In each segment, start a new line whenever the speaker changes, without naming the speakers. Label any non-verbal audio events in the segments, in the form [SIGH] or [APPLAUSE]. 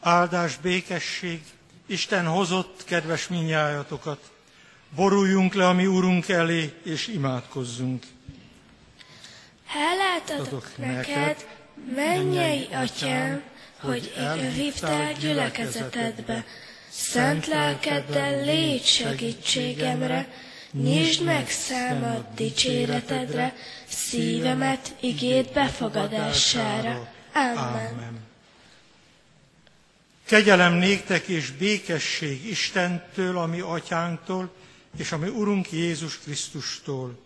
Áldás, békesség, Isten hozott, kedves minnyájatokat. Boruljunk le a mi Urunk elé, és imádkozzunk.
Hálát adok neked, mennyei atyám, hogy elhívtál gyülekezetedbe. Szent lelkeddel légy segítségemre, nyisd meg számad dicséretedre, szívemet igét befogadására. Amen. Amen.
Kegyelem néktek és békesség Istentől, ami atyánktól, és ami Urunk Jézus Krisztustól.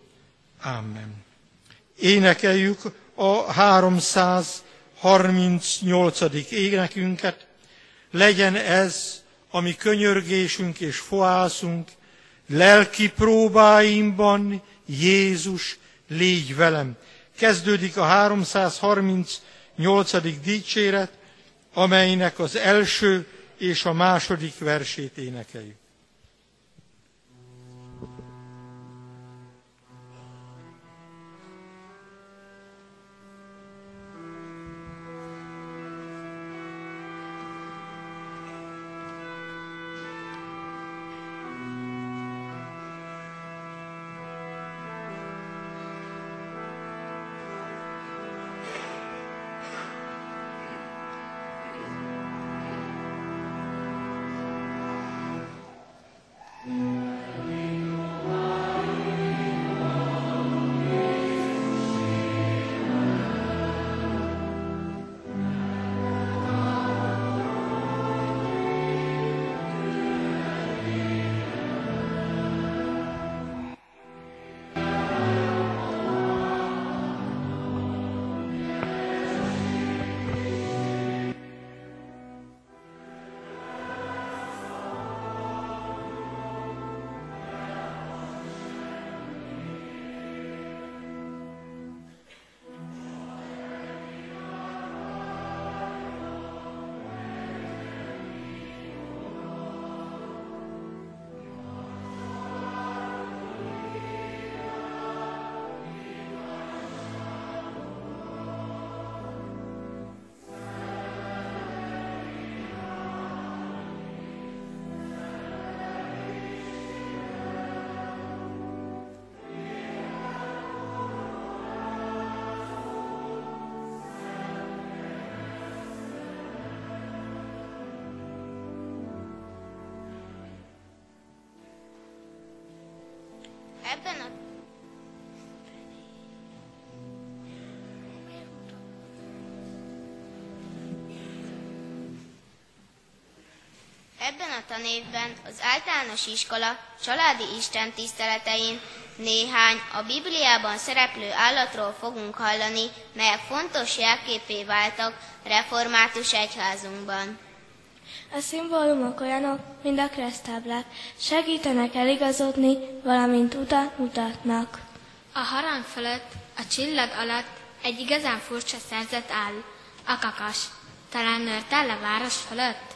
Amen. Énekeljük a 338. énekünket. Legyen ez, ami könyörgésünk és foászunk, lelki próbáimban Jézus, légy velem. Kezdődik a 338. dicséret, amelynek az első és a második versét énekeljük.
Ebben a Ebben a tanévben az általános iskola családi Isten tiszteletein néhány a Bibliában szereplő állatról fogunk hallani, melyek fontos jelképé váltak református egyházunkban.
A szimbólumok olyanok, mint a keresztáblák, segítenek eligazodni, valamint utat mutatnak.
A harang fölött, a csillag alatt egy igazán furcsa szerzet áll, a kakas. Talán nőtt el a város fölött?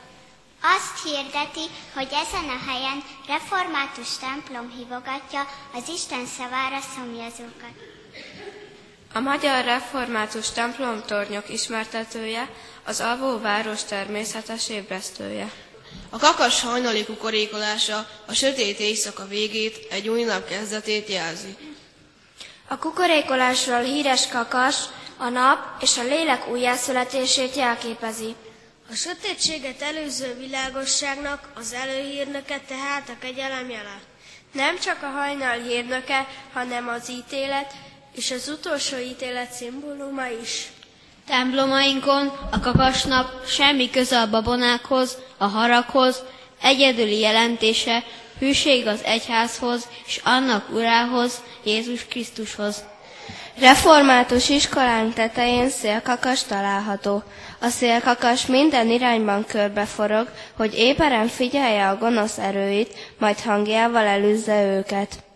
Azt hirdeti, hogy ezen a helyen református templom hívogatja az Isten szavára szomjazókat.
A Magyar Református templom tornyok ismertetője, az alvó város természetes ébresztője.
A kakas hajnali kukorékolása a sötét éjszaka végét, egy új nap kezdetét jelzi.
A kukorékolásról híres kakas a nap és a lélek újjászületését jelképezi.
A sötétséget előző világosságnak az előhírnöke tehát a kegyelem jele.
Nem csak a hajnal hírnöke, hanem az ítélet és az utolsó ítélet szimbóluma is.
Templomainkon a kakasnak semmi köze a babonákhoz, a haraghoz, egyedüli jelentése hűség az egyházhoz és annak urához, Jézus Krisztushoz.
Református iskolánk tetején szélkakas található. A szélkakas minden irányban körbeforog, hogy éperen figyelje a gonosz erőit, majd hangjával elűzze őket.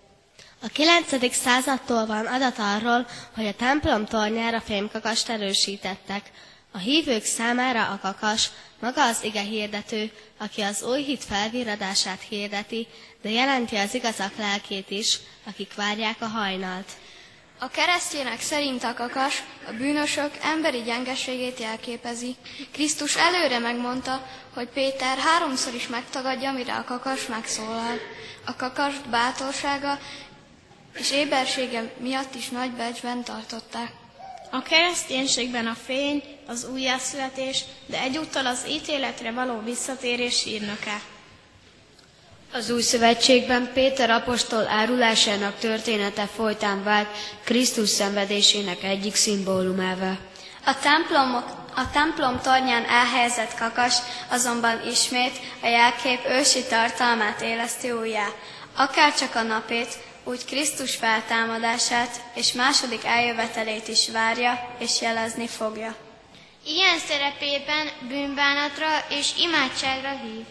A 9. századtól van adat arról, hogy a templom tornyára fémkakast erősítettek. A hívők számára a kakas maga az ige hirdető, aki az új hit felviradását hirdeti, de jelenti az igazak lelkét is, akik várják a hajnalt.
A keresztjének szerint a kakas a bűnösök emberi gyengeségét jelképezi. Krisztus előre megmondta, hogy Péter háromszor is megtagadja, mire a kakas megszólal. A kakas bátorsága és ébersége miatt is nagy becsben tartották.
A kereszténységben a fény, az újjászületés, de egyúttal az ítéletre való visszatérés írnak-e.
Az új szövetségben Péter apostol árulásának története folytán vált Krisztus szenvedésének egyik szimbólumává.
A templomok, a templom tornyán elhelyezett kakas azonban ismét a jelkép ősi tartalmát éleszti újjá, akárcsak a napét, úgy Krisztus feltámadását és második eljövetelét is várja és jelezni fogja.
Ilyen szerepében bűnbánatra és imádságra hív.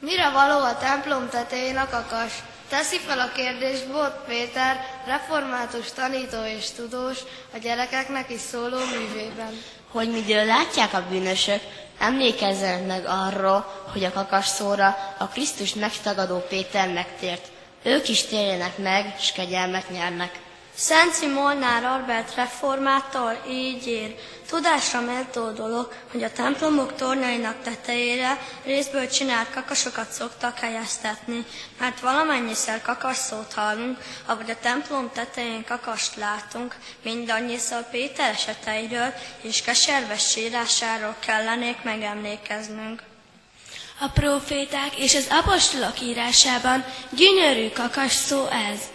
Mire való a templom tetején a kakas? Teszi fel a kérdést volt Péter, református tanító és tudós, a gyerekeknek is szóló művében.
Hogy midől látják a bűnösök, emlékezzenek meg arról, hogy a kakas szóra a Krisztus megtagadó Péter megtért. Ők is térjenek meg, s kegyelmet nyernek.
Szent Simolnár Albert reformátor így ír. Tudásra méltó dolog, hogy a templomok tornyainak tetejére részből csinált kakasokat szoktak helyeztetni, mert valamennyiszer kakas szót hallunk, avagy a templom tetején kakast látunk, mindannyiszor Péter eseteiről és keserves sírásáról kellenék megemlékeznünk.
A proféták és az apostolok írásában gyönyörű kakas szó ez –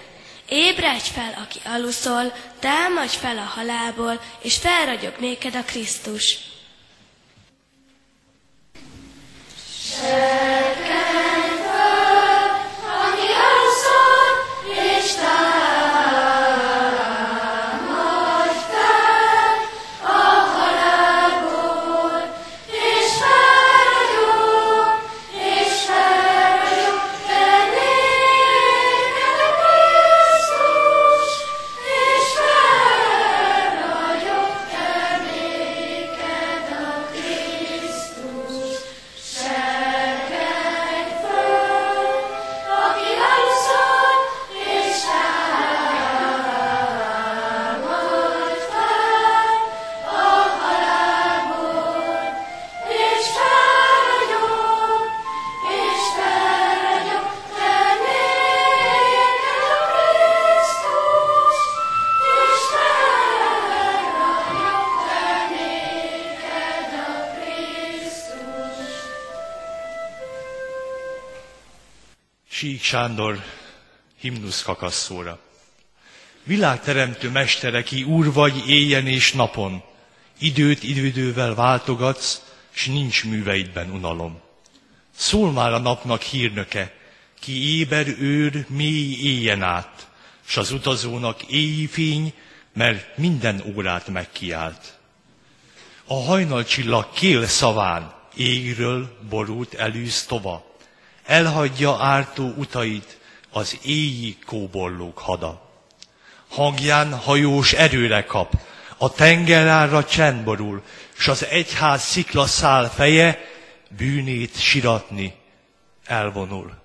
Ébredj fel, aki aluszol, támadj fel a halálból, és felragyog néked a Krisztus.
Sík Sándor himnusz kakasszóra. Világteremtő mestere, ki úr vagy éjjen és napon, időt idődővel váltogatsz, s nincs műveidben unalom. Szól már a napnak hírnöke, ki éber őr mély éjjen át, s az utazónak éjjé fény, mert minden órát megkiált. A hajnalcsillag kél szaván égről borult elűz tova, elhagyja ártó utait az éjjé kóborlók hada. Hangján hajós erőre kap, a tengerárra csendborul, s az egyház sziklaszál feje bűnét siratni elvonul.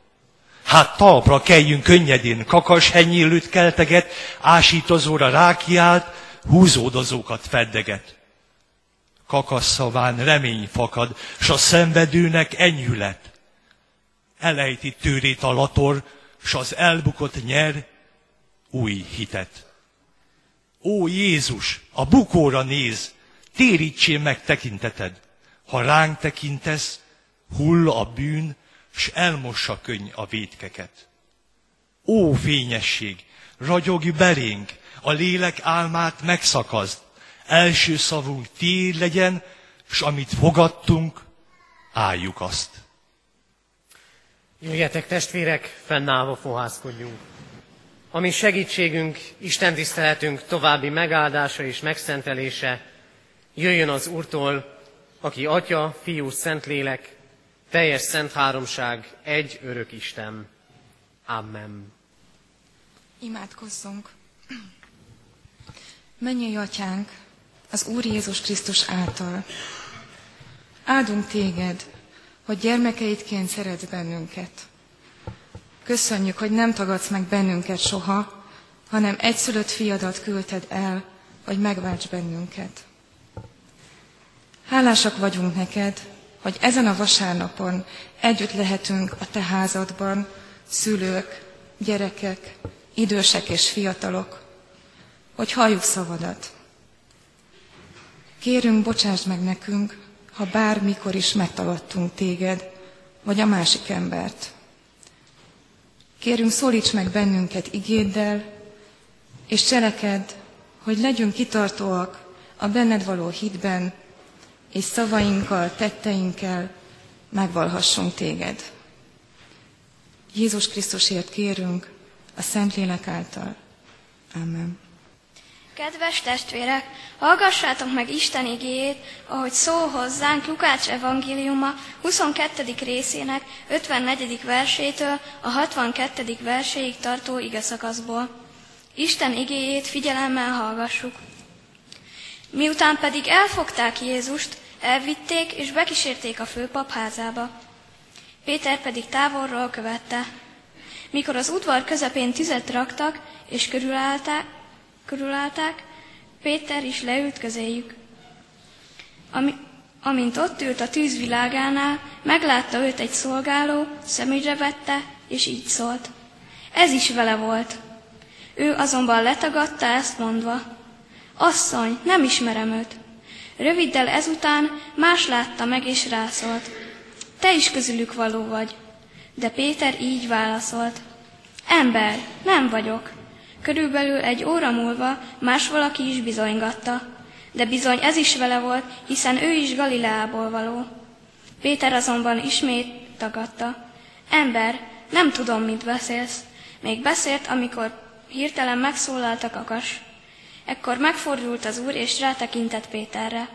Hát talpra keljünk könnyedén, kakas henyélőt kelteget, ásítozóra rákiált, húzódozókat feddeget. Kakas szaván remény fakad, s a szenvedőnek enyhület elejti tőrét a lator, s az elbukott nyer új hitet. Ó Jézus, a bukóra néz, térítsél meg tekinteted. Ha ránk tekintesz, hull a bűn, s elmossa könny a vétkeket. Ó fényesség, ragyogj belénk, a lélek álmát megszakazd. Első szavunk tiéd legyen, s amit fogadtunk, álljuk azt.
Jöjjetek testvérek, fennállva fohászkodjunk. Ami segítségünk, Isten tiszteletünk további megáldása és megszentelése jöjjön az Úrtól, aki Atya, Fiú, Szentlélek, teljes szent háromság, egy örök Isten. Amen.
Imádkozzunk. [CLEARS THROAT] Mennyi atyánk, az Úr Jézus Krisztus által. Áldunk téged, hogy gyermekeidként szeretsz bennünket. Köszönjük, hogy nem tagadsz meg bennünket soha, hanem egyszülött fiadat küldted el, hogy megválts bennünket. Hálásak vagyunk neked, hogy ezen a vasárnapon együtt lehetünk a te házadban, szülők, gyerekek, idősek és fiatalok, hogy halljuk szavadat. Kérünk, bocsásd meg nekünk, ha bármikor is megtagadtunk téged, vagy a másik embert. Kérünk, szólíts meg bennünket igéddel, és cseleked, hogy legyünk kitartóak a benned való hitben, és szavainkkal, tetteinkkel megvalhassunk téged. Jézus Krisztusért kérünk, a Szentlélek által. Amen.
Kedves testvérek, hallgassátok meg Isten igéjét, ahogy szól hozzánk Lukács evangéliuma 22. részének 54. versétől a 62. verséig tartó igazakaszból. Isten igéjét figyelemmel hallgassuk. Miután pedig elfogták Jézust, elvitték és bekísérték a főpap házába. Péter pedig távolról követte. Mikor az udvar közepén tüzet raktak és körülállták, körülállták Péter is leült közéjük. Ami, amint ott ült a tűzvilágánál, meglátta őt egy szolgáló, szemügyre vette, és így szólt. Ez is vele volt. Ő azonban letagadta ezt mondva. Asszony, nem ismerem őt. Röviddel ezután más látta meg és rászólt. Te is közülük való vagy. De Péter így válaszolt. Ember, nem vagyok. Körülbelül egy óra múlva más valaki is bizonygatta, de bizony ez is vele volt, hiszen ő is Galileából való. Péter azonban ismét tagadta. Ember, nem tudom, mit beszélsz. Még beszélt, amikor hirtelen megszólalt a kakas. Ekkor megfordult az úr, és rátekintett Péterre.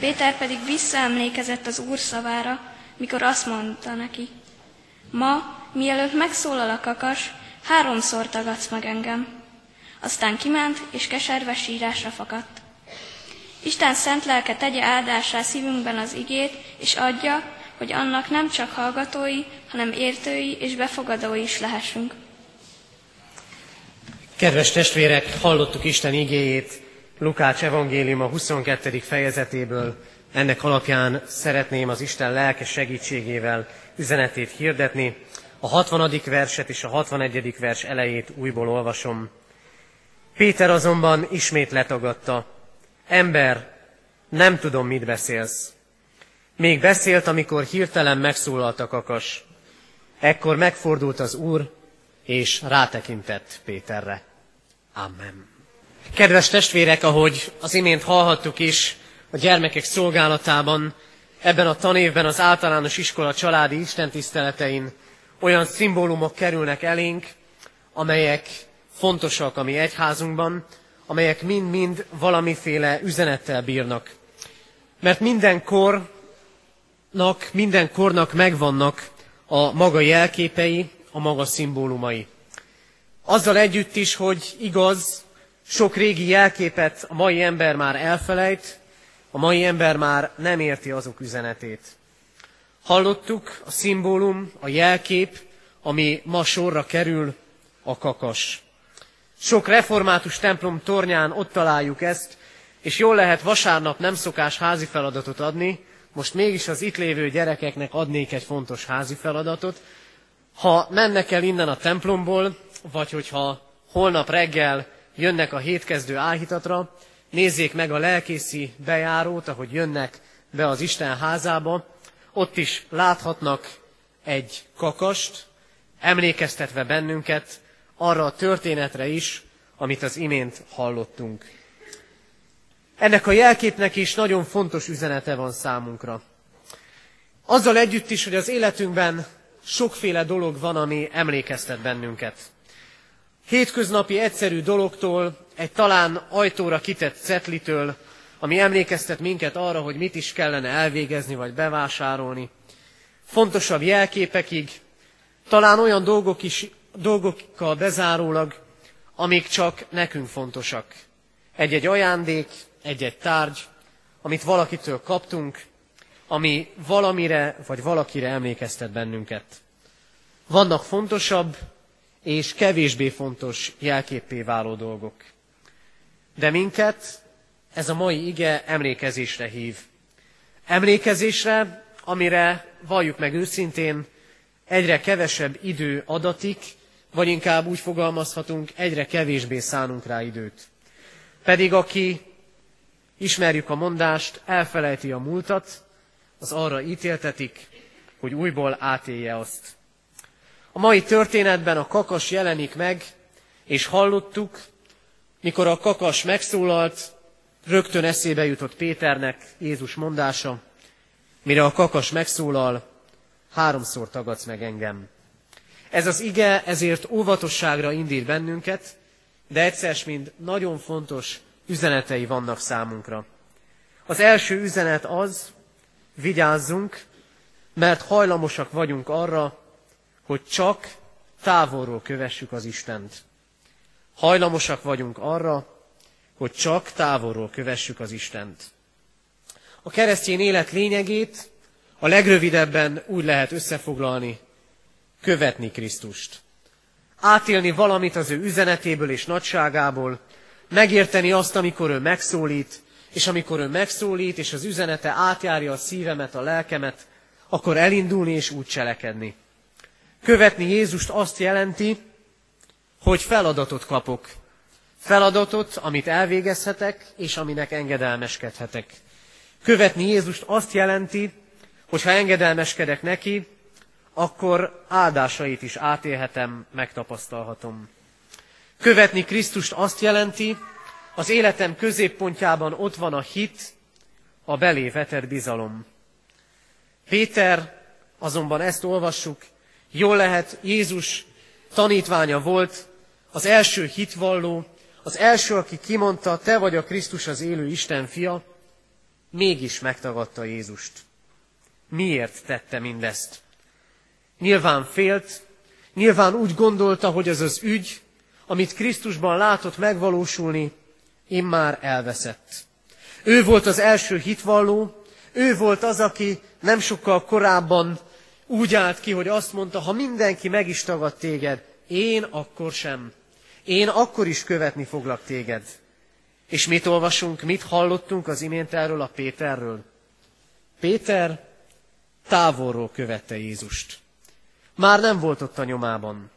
Péter pedig visszaemlékezett az úr szavára, mikor azt mondta neki. Ma, mielőtt megszólal a kakas, háromszor tagadsz meg engem. Aztán kiment, és keserves sírásra fakadt. Isten szent lelke tegye áldásra szívünkben az igét, és adja, hogy annak nem csak hallgatói, hanem értői és befogadói is lehessünk.
Kedves testvérek, hallottuk Isten igéjét Lukács evangéliuma 22. fejezetéből. Ennek alapján szeretném az Isten lelke segítségével üzenetét hirdetni. A 60. verset és a 61. vers elejét újból olvasom. Péter azonban ismét letagadta. Ember, nem tudom, mit beszélsz. Még beszélt, amikor hirtelen megszólalt a kakas. Ekkor megfordult az úr, és rátekintett Péterre. Amen. Kedves testvérek, ahogy az imént hallhattuk is, a gyermekek szolgálatában, ebben a tanévben az általános iskola családi istentiszteletein olyan szimbólumok kerülnek elénk, amelyek fontosak a mi egyházunkban, amelyek mind-mind valamiféle üzenettel bírnak. Mert minden kornak, minden kornak megvannak a maga jelképei, a maga szimbólumai. Azzal együtt is, hogy igaz, sok régi jelképet a mai ember már elfelejt, a mai ember már nem érti azok üzenetét. Hallottuk, a szimbólum, a jelkép, ami ma sorra kerül, a kakas. Sok református templom tornyán ott találjuk ezt, és jól lehet vasárnap nem szokás házi feladatot adni, most mégis az itt lévő gyerekeknek adnék egy fontos házi feladatot. Ha mennek el innen a templomból, vagy hogyha holnap reggel jönnek a hétkezdő áhítatra, nézzék meg a lelkészi bejárót, ahogy jönnek be az Isten házába, ott is láthatnak egy kakast, emlékeztetve bennünket arra a történetre is, amit az imént hallottunk. Ennek a jelképnek is nagyon fontos üzenete van számunkra. Azzal együtt is, hogy az életünkben sokféle dolog van, ami emlékeztet bennünket. Hétköznapi egyszerű dologtól, egy talán ajtóra kitett cetlitől, ami emlékeztet minket arra, hogy mit is kellene elvégezni vagy bevásárolni, fontosabb jelképekig, talán olyan dolgok is, dolgokkal bezárólag, amik csak nekünk fontosak. Egy-egy ajándék, egy-egy tárgy, amit valakitől kaptunk, ami valamire vagy valakire emlékeztet bennünket. Vannak fontosabb, és kevésbé fontos jelképpé váló dolgok. De minket ez a mai ige emlékezésre hív. Emlékezésre, amire valljuk meg őszintén, egyre kevesebb idő adatik, vagy inkább úgy fogalmazhatunk, egyre kevésbé szánunk rá időt. Pedig aki, ismerjük a mondást, elfelejti a múltat, az arra ítéltetik, hogy újból átélje azt. A mai történetben a kakas jelenik meg, és hallottuk, mikor a kakas megszólalt, rögtön eszébe jutott Péternek Jézus mondása, mire a kakas megszólal, háromszor tagadsz meg engem. Ez az ige ezért óvatosságra indít bennünket, de egyszer mind nagyon fontos üzenetei vannak számunkra. Az első üzenet az, vigyázzunk, mert hajlamosak vagyunk arra, hogy csak távolról kövessük az Istent. Hajlamosak vagyunk arra, hogy csak távolról kövessük az Istent. A keresztény élet lényegét a legrövidebben úgy lehet összefoglalni, követni Krisztust. Átélni valamit az ő üzenetéből és nagyságából, megérteni azt, amikor ő megszólít, és amikor ő megszólít, és az üzenete átjárja a szívemet, a lelkemet, akkor elindulni és úgy cselekedni. Követni Jézust azt jelenti, hogy feladatot kapok. Feladatot, amit elvégezhetek, és aminek engedelmeskedhetek. Követni Jézust azt jelenti, hogy ha engedelmeskedek neki, akkor áldásait is átélhetem, megtapasztalhatom. Követni Krisztust azt jelenti, az életem középpontjában ott van a hit, a belé vetett bizalom. Péter, azonban ezt olvassuk, jól lehet Jézus tanítványa volt, az első hitvalló, az első, aki kimondta, te vagy a Krisztus az élő Isten fia, mégis megtagadta Jézust. Miért tette mindezt? Nyilván félt, nyilván úgy gondolta, hogy az az ügy, amit Krisztusban látott megvalósulni, immár elveszett. Ő volt az első hitvalló, ő volt az, aki nem sokkal korábban úgy állt ki, hogy azt mondta, ha mindenki meg is tagad téged, én akkor sem. Én akkor is követni foglak téged. És mit olvasunk, mit hallottunk az imént erről a Péterről? Péter távolról követte Jézust. Már nem volt ott a nyomában.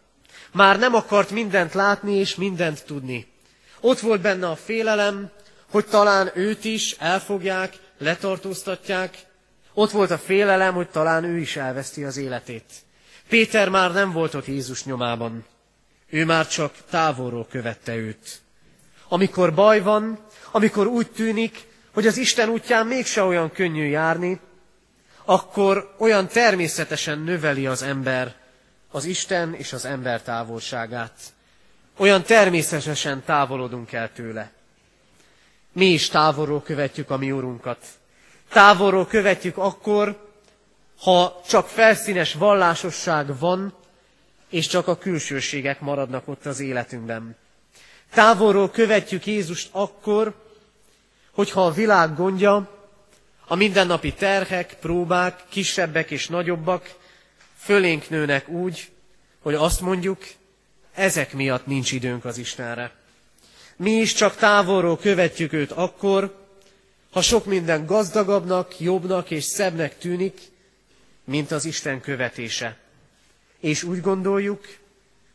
Már nem akart mindent látni és mindent tudni. Ott volt benne a félelem, hogy talán őt is elfogják, letartóztatják. Ott volt a félelem, hogy talán ő is elveszti az életét. Péter már nem volt ott Jézus nyomában. Ő már csak távolról követte őt. Amikor baj van, amikor úgy tűnik, hogy az Isten útján mégse olyan könnyű járni, akkor olyan természetesen növeli az ember az Isten és az ember távolságát. Olyan természetesen távolodunk el tőle. Mi is távolról követjük a mi Urunkat. Távolról követjük akkor, ha csak felszínes vallásosság van, és csak a külsőségek maradnak ott az életünkben. Távolról követjük Jézust akkor, hogyha a világ gondja, a mindennapi terhek, próbák, kisebbek és nagyobbak fölénk nőnek úgy, hogy azt mondjuk, ezek miatt nincs időnk az Istenre. Mi is csak távolról követjük őt akkor, ha sok minden gazdagabbnak, jobbnak és szebbnek tűnik, mint az Isten követése. És úgy gondoljuk,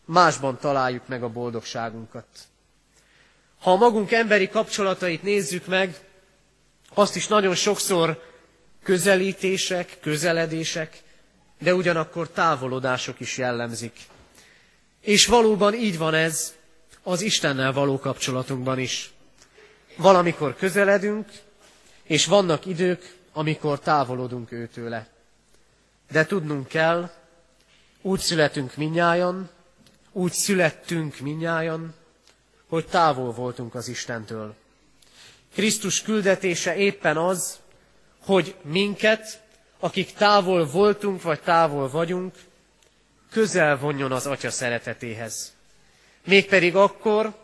másban találjuk meg a boldogságunkat. Ha a magunk emberi kapcsolatait nézzük meg, azt is nagyon sokszor közelítések, közeledések, de ugyanakkor távolodások is jellemzik. És valóban így van ez az Istennel való kapcsolatunkban is. Valamikor közeledünk, és vannak idők, amikor távolodunk őtőle. De tudnunk kell, úgy születünk minnyájan, úgy születtünk minnyájan, hogy távol voltunk az Istentől. Krisztus küldetése éppen az, hogy minket, akik távol voltunk vagy távol vagyunk, közel vonjon az Atya szeretetéhez. Mégpedig akkor,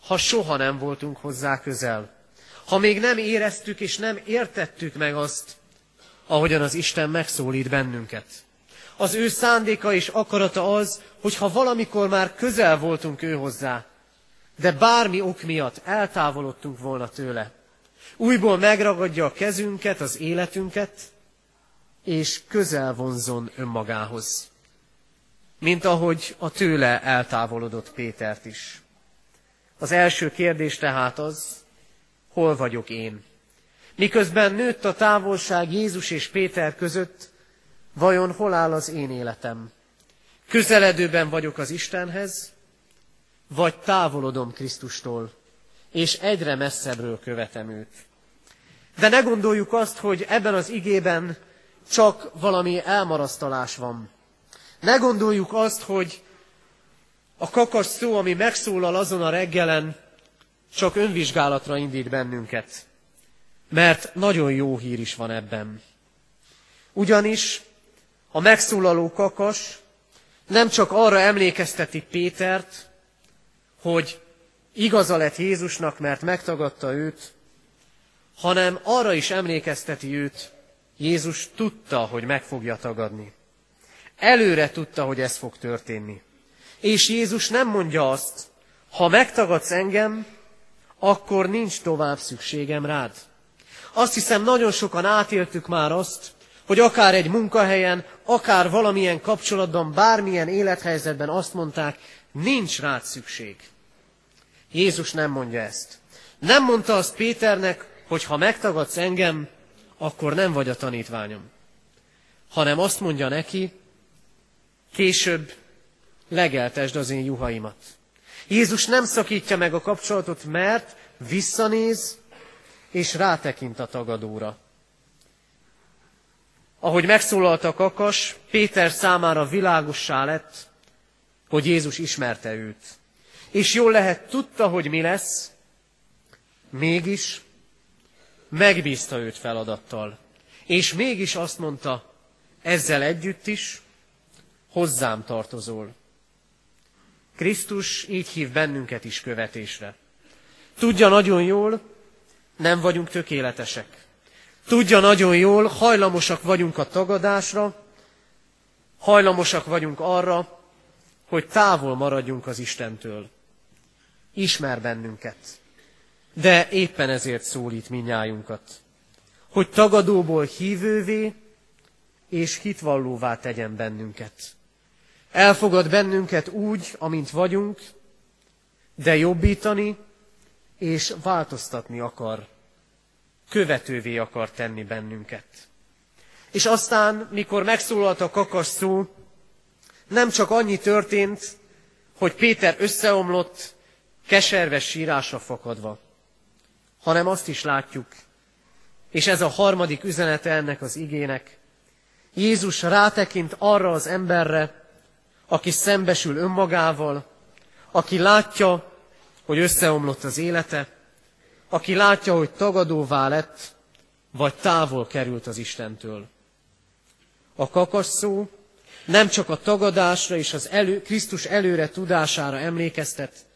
ha soha nem voltunk hozzá közel. Ha még nem éreztük és nem értettük meg azt, ahogyan az Isten megszólít bennünket. Az ő szándéka és akarata az, hogy ha valamikor már közel voltunk ő hozzá, de bármi ok miatt eltávolodtunk volna tőle, újból megragadja a kezünket, az életünket, és közel vonzon önmagához, mint ahogy a tőle eltávolodott Pétert is. Az első kérdés tehát az, hol vagyok én? Miközben nőtt a távolság Jézus és Péter között, vajon hol áll az én életem? Közeledőben vagyok az Istenhez, vagy távolodom Krisztustól, és egyre messzebbről követem őt. De ne gondoljuk azt, hogy ebben az igében csak valami elmarasztalás van. Ne gondoljuk azt, hogy a kakas szó, ami megszólal azon a reggelen, csak önvizsgálatra indít bennünket. Mert nagyon jó hír is van ebben. Ugyanis a megszólaló kakas nem csak arra emlékezteti Pétert, hogy igaza lett Jézusnak, mert megtagadta őt, hanem arra is emlékezteti őt, Jézus tudta, hogy meg fogja tagadni. Előre tudta, hogy ez fog történni. És Jézus nem mondja azt, ha megtagadsz engem, akkor nincs tovább szükségem rád. Azt hiszem, nagyon sokan átéltük már azt, hogy akár egy munkahelyen, akár valamilyen kapcsolatban, bármilyen élethelyzetben azt mondták, nincs rád szükség. Jézus nem mondja ezt. Nem mondta azt Péternek, hogy ha megtagadsz engem, akkor nem vagy a tanítványom. Hanem azt mondja neki, később legeltesd az én juhaimat. Jézus nem szakítja meg a kapcsolatot, mert visszanéz és rátekint a tagadóra. Ahogy megszólalt a kakas, Péter számára világossá lett, hogy Jézus ismerte őt. És jól lehet, tudta, hogy mi lesz, mégis megbízta őt feladattal. És mégis azt mondta, ezzel együtt is hozzám tartozol. Krisztus így hív bennünket is követésre. Tudja nagyon jól, nem vagyunk tökéletesek. Tudja nagyon jól, hajlamosak vagyunk a tagadásra, hajlamosak vagyunk arra, hogy távol maradjunk az Istentől. Ismer bennünket, de éppen ezért szólít minnyájunkat, hogy tagadóból hívővé és hitvallóvá tegyen bennünket. Elfogad bennünket úgy, amint vagyunk, de jobbítani és változtatni akar. Követővé akar tenni bennünket. És aztán, mikor megszólalt a kakas szó, nem csak annyi történt, hogy Péter összeomlott, keserves sírásra fakadva, hanem azt is látjuk, és ez a harmadik üzenete ennek az igének, Jézus rátekint arra az emberre, aki szembesül önmagával, aki látja, hogy összeomlott az élete, aki látja, hogy tagadóvá lett, vagy távol került az Istentől. A kakas szó nem csak a tagadásra és az elő, Krisztus előre tudására emlékeztet,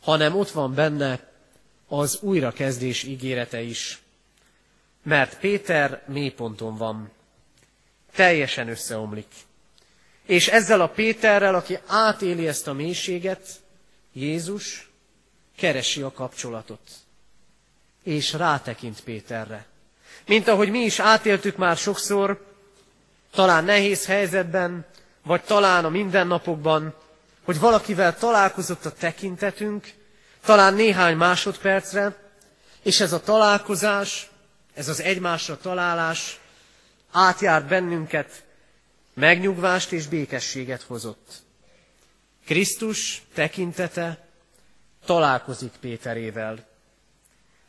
hanem ott van benne az újrakezdés ígérete is. Mert Péter mélyponton van, teljesen összeomlik. És ezzel a Péterrel, aki átéli ezt a mélységet, Jézus keresi a kapcsolatot. És rátekint Péterre. Mint ahogy mi is átéltük már sokszor, talán nehéz helyzetben, vagy talán a mindennapokban, hogy valakivel találkozott a tekintetünk, talán néhány másodpercre, és ez a találkozás, ez az egymásra találás átjárt bennünket, megnyugvást és békességet hozott. Krisztus tekintete találkozik Péterével,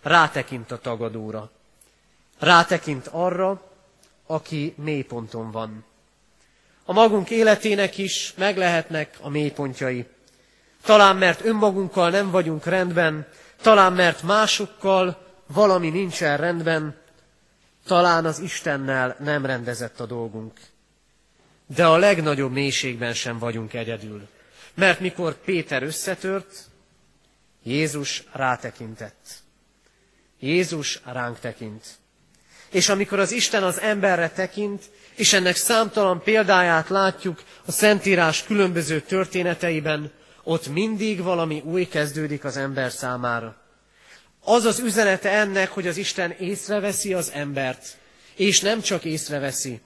rátekint a tagadóra, rátekint arra, aki mélyponton van. A magunk életének is meg lehetnek a mélypontjai. Talán mert önmagunkkal nem vagyunk rendben, talán mert másokkal valami nincsen rendben, talán az Istennel nem rendezett a dolgunk. De a legnagyobb mélységben sem vagyunk egyedül. Mert mikor Péter összetört, Jézus rátekintett. Jézus ránk tekint. És amikor az Isten az emberre tekint, és ennek számtalan példáját látjuk a Szentírás különböző történeteiben, ott mindig valami új kezdődik az ember számára. Az az üzenete ennek, hogy az Isten észreveszi az embert, és nem csak észreveszi,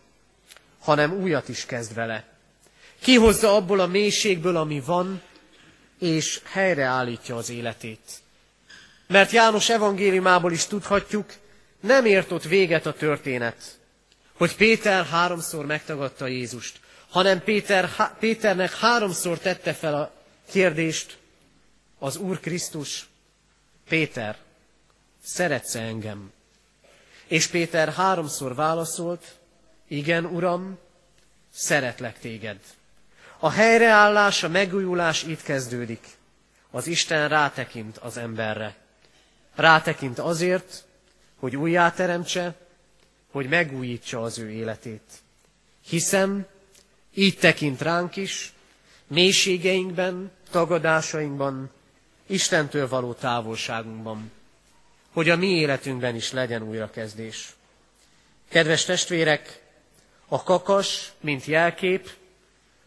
hanem újat is kezd vele. Kihozza abból a mélységből, ami van, és helyreállítja az életét. Mert János evangéliumából is tudhatjuk, nem ért ott véget a történet, hogy Péter háromszor megtagadta Jézust, hanem Péter, há, Péternek háromszor tette fel a kérdést az Úr Krisztus, Péter, szeretsz engem? És Péter háromszor válaszolt, igen, Uram, szeretlek téged. A helyreállás, a megújulás itt kezdődik. Az Isten rátekint az emberre. Rátekint azért, hogy újjáteremtse, hogy megújítsa az ő életét. Hiszem, így tekint ránk is, mélységeinkben, tagadásainkban, Istentől való távolságunkban, hogy a mi életünkben is legyen újrakezdés. Kedves testvérek, a kakas, mint jelkép,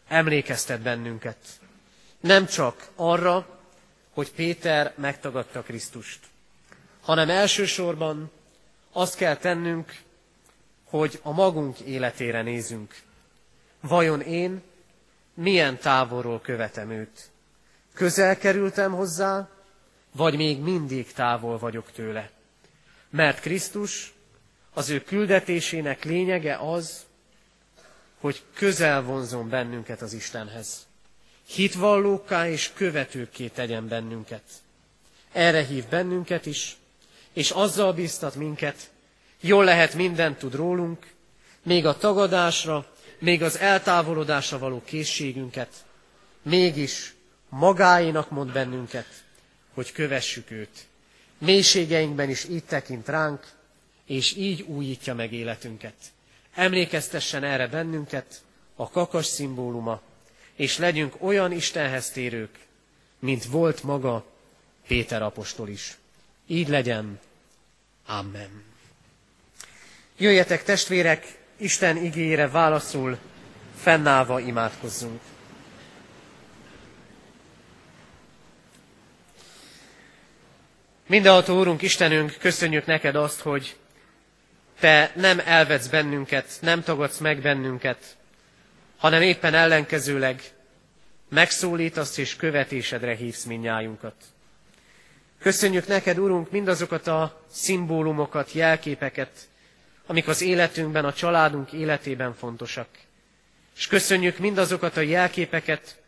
emlékeztet bennünket. Nem csak arra, hogy Péter megtagadta Krisztust, hanem elsősorban azt kell tennünk, hogy a magunk életére nézünk. Vajon én milyen távolról követem őt? Közel kerültem hozzá, vagy még mindig távol vagyok tőle? Mert Krisztus az ő küldetésének lényege az, hogy közel vonzon bennünket az Istenhez. Hitvallókká és követőkké tegyen bennünket. Erre hív bennünket is, és azzal biztat minket, jól lehet mindent tud rólunk, még a tagadásra, még az eltávolodásra való készségünket, mégis magáénak mond bennünket, hogy kövessük őt. Mélységeinkben is így tekint ránk, és így újítja meg életünket. Emlékeztessen erre bennünket a kakas szimbóluma, és legyünk olyan Istenhez térők, mint volt maga Péter apostol is. Így legyen. Amen. Jöjjetek testvérek, Isten igére válaszul, fennállva imádkozzunk. Mindenható Úrunk, Istenünk, köszönjük neked azt, hogy te nem elvetsz bennünket, nem tagadsz meg bennünket, hanem éppen ellenkezőleg megszólítasz és követésedre hívsz minnyájunkat. Köszönjük neked, Urunk, mindazokat a szimbólumokat, jelképeket, amik az életünkben, a családunk életében fontosak. És köszönjük mindazokat a jelképeket,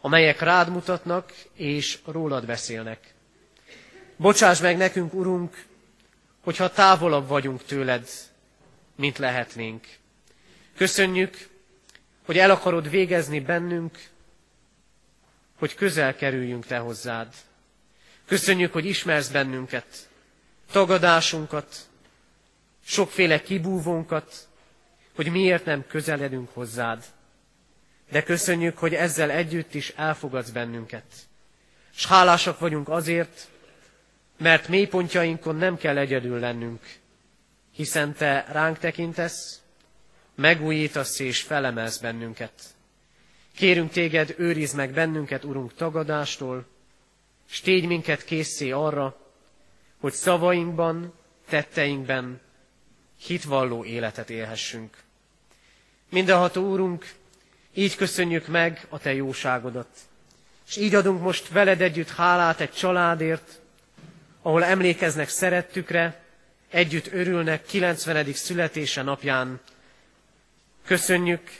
amelyek rád mutatnak és rólad beszélnek. Bocsáss meg nekünk, Urunk, hogyha távolabb vagyunk tőled, mint lehetnénk. Köszönjük, hogy el akarod végezni bennünk, hogy közel kerüljünk te hozzád. Köszönjük, hogy ismersz bennünket, tagadásunkat, sokféle kibúvónkat, hogy miért nem közeledünk hozzád. De köszönjük, hogy ezzel együtt is elfogadsz bennünket. S hálásak vagyunk azért, mert mélypontjainkon nem kell egyedül lennünk, hiszen te ránk tekintesz, megújítasz és felemelsz bennünket. Kérünk téged, őrizd meg bennünket, Urunk, tagadástól, s tégy minket készé arra, hogy szavainkban, tetteinkben hitvalló életet élhessünk. Mindenható Úrunk, így köszönjük meg a Te jóságodat, és így adunk most veled együtt hálát egy családért, ahol emlékeznek szerettükre, együtt örülnek 90. születése napján. Köszönjük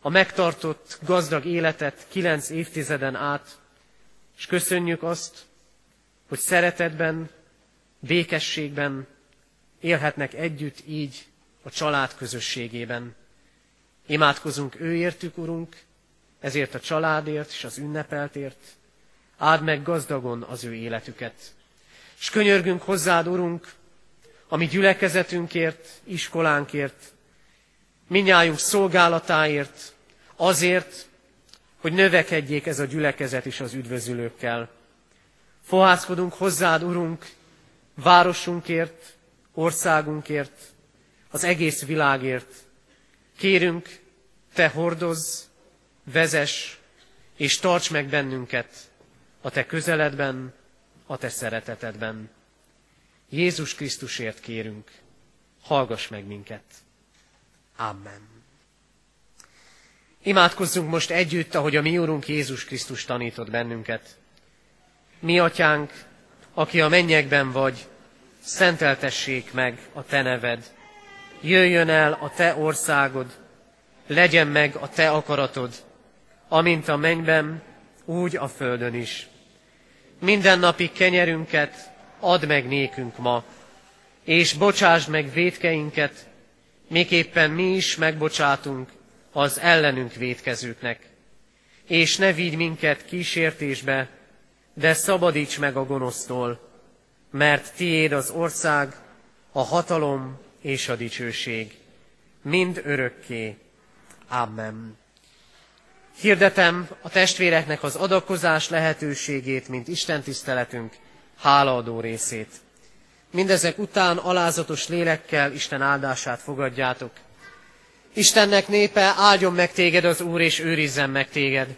a megtartott gazdag életet kilenc évtizeden át, és köszönjük azt, hogy szeretetben, békességben élhetnek együtt így a család közösségében. Imádkozunk őértük, Urunk, ezért a családért és az ünnepeltért, áld meg gazdagon az ő életüket. És könyörgünk hozzád, Urunk, a mi gyülekezetünkért, iskolánkért, minnyájunk szolgálatáért, azért, hogy növekedjék ez a gyülekezet is az üdvözülőkkel. Fohászkodunk hozzád, Urunk, városunkért, országunkért, az egész világért, Kérünk, Te hordozz, vezes, és tarts meg bennünket a Te közeledben, a Te szeretetedben. Jézus Krisztusért kérünk, hallgass meg minket. Amen. Imádkozzunk most együtt, ahogy a mi Úrunk Jézus Krisztus tanított bennünket. Mi, Atyánk, aki a mennyekben vagy, szenteltessék meg a Te neved. Jöjjön el a Te országod, legyen meg a Te akaratod, amint a mennyben, úgy a földön is. Minden napi kenyerünket add meg nékünk ma, és bocsásd meg védkeinket, miképpen mi is megbocsátunk az ellenünk védkezőknek. És ne vigy minket kísértésbe, de szabadíts meg a gonosztól, mert tiéd az ország, a hatalom és a dicsőség, mind örökké. Amen. Hirdetem a testvéreknek az adakozás lehetőségét, mint Isten tiszteletünk hálaadó részét. Mindezek után alázatos lélekkel Isten áldását fogadjátok. Istennek népe, áldjon meg téged az Úr, és őrizzen meg téged.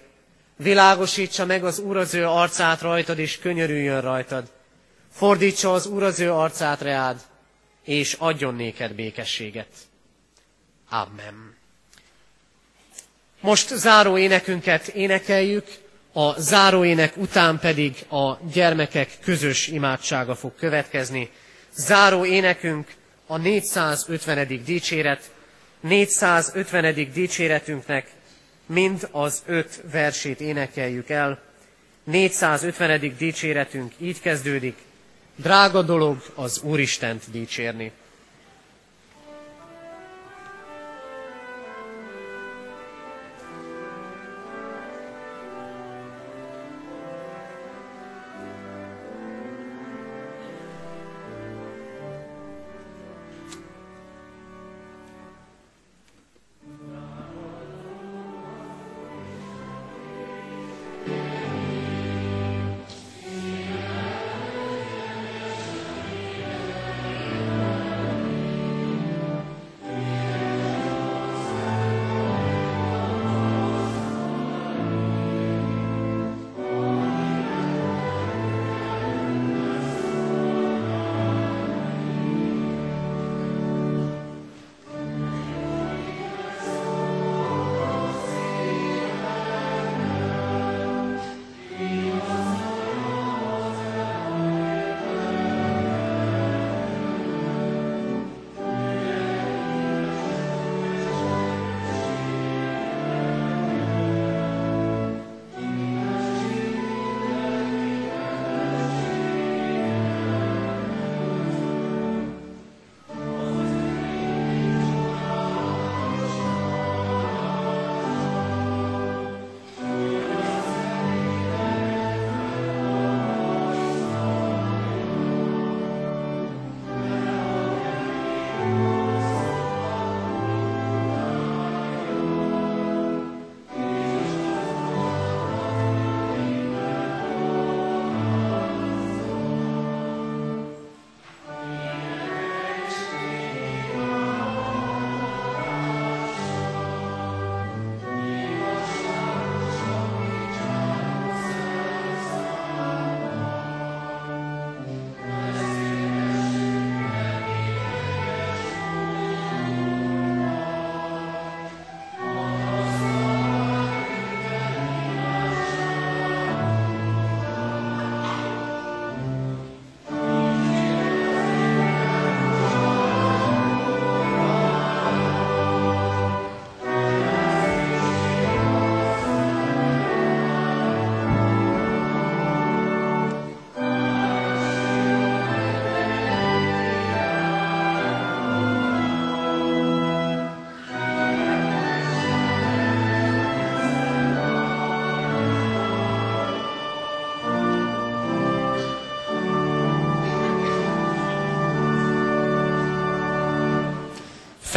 Világosítsa meg az Úr az ő arcát rajtad, és könyörüljön rajtad. Fordítsa az Úr az ő arcát reád, és adjon néked békességet. Amen. Most záró énekünket énekeljük, a záróének után pedig a gyermekek közös imádsága fog következni. Záró énekünk a 450. dicséret, 450. dicséretünknek mind az öt versét énekeljük el. 450. dicséretünk így kezdődik. Drága dolog az Úristent dicsérni.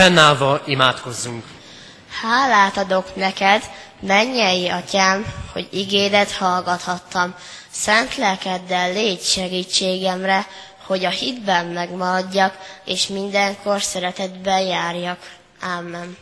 Fennállva imádkozzunk.
Hálát adok neked, mennyei atyám, hogy igédet hallgathattam. Szent lelkeddel légy segítségemre, hogy a hitben megmaradjak, és mindenkor szeretetben járjak. Amen.